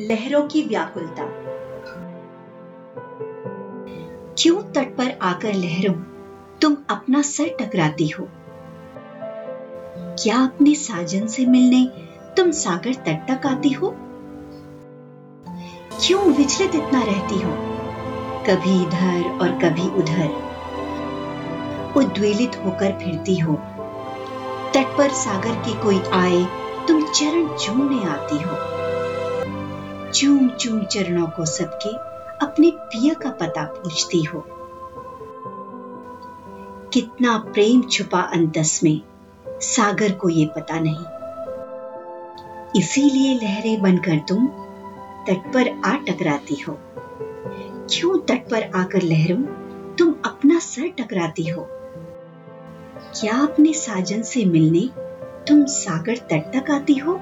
लहरों की व्याकुलता। क्यों तट पर आकर लहरों? तुम अपना सर टकराती हो। क्या अपने साजन से मिलने तुम सागर तट तक आती हो? क्यों विचलित इतना रहती हो? कभी इधर और कभी उधर। उद्वेलित होकर फिरती हो। तट पर सागर के कोई आए तुम चरण चूमने आती हो। चूम चूम चरणों को सबके अपने पिया का पता पूछती हो। कितना प्रेम छुपा अंतस में, सागर को ये पता नहीं। इसीलिए लहरें बनकर तुम तट पर आ टकराती हो। क्यों तट पर आकर लहरों तुम अपना सर टकराती हो? क्या अपने साजन से मिलने तुम सागर तट तक आती हो?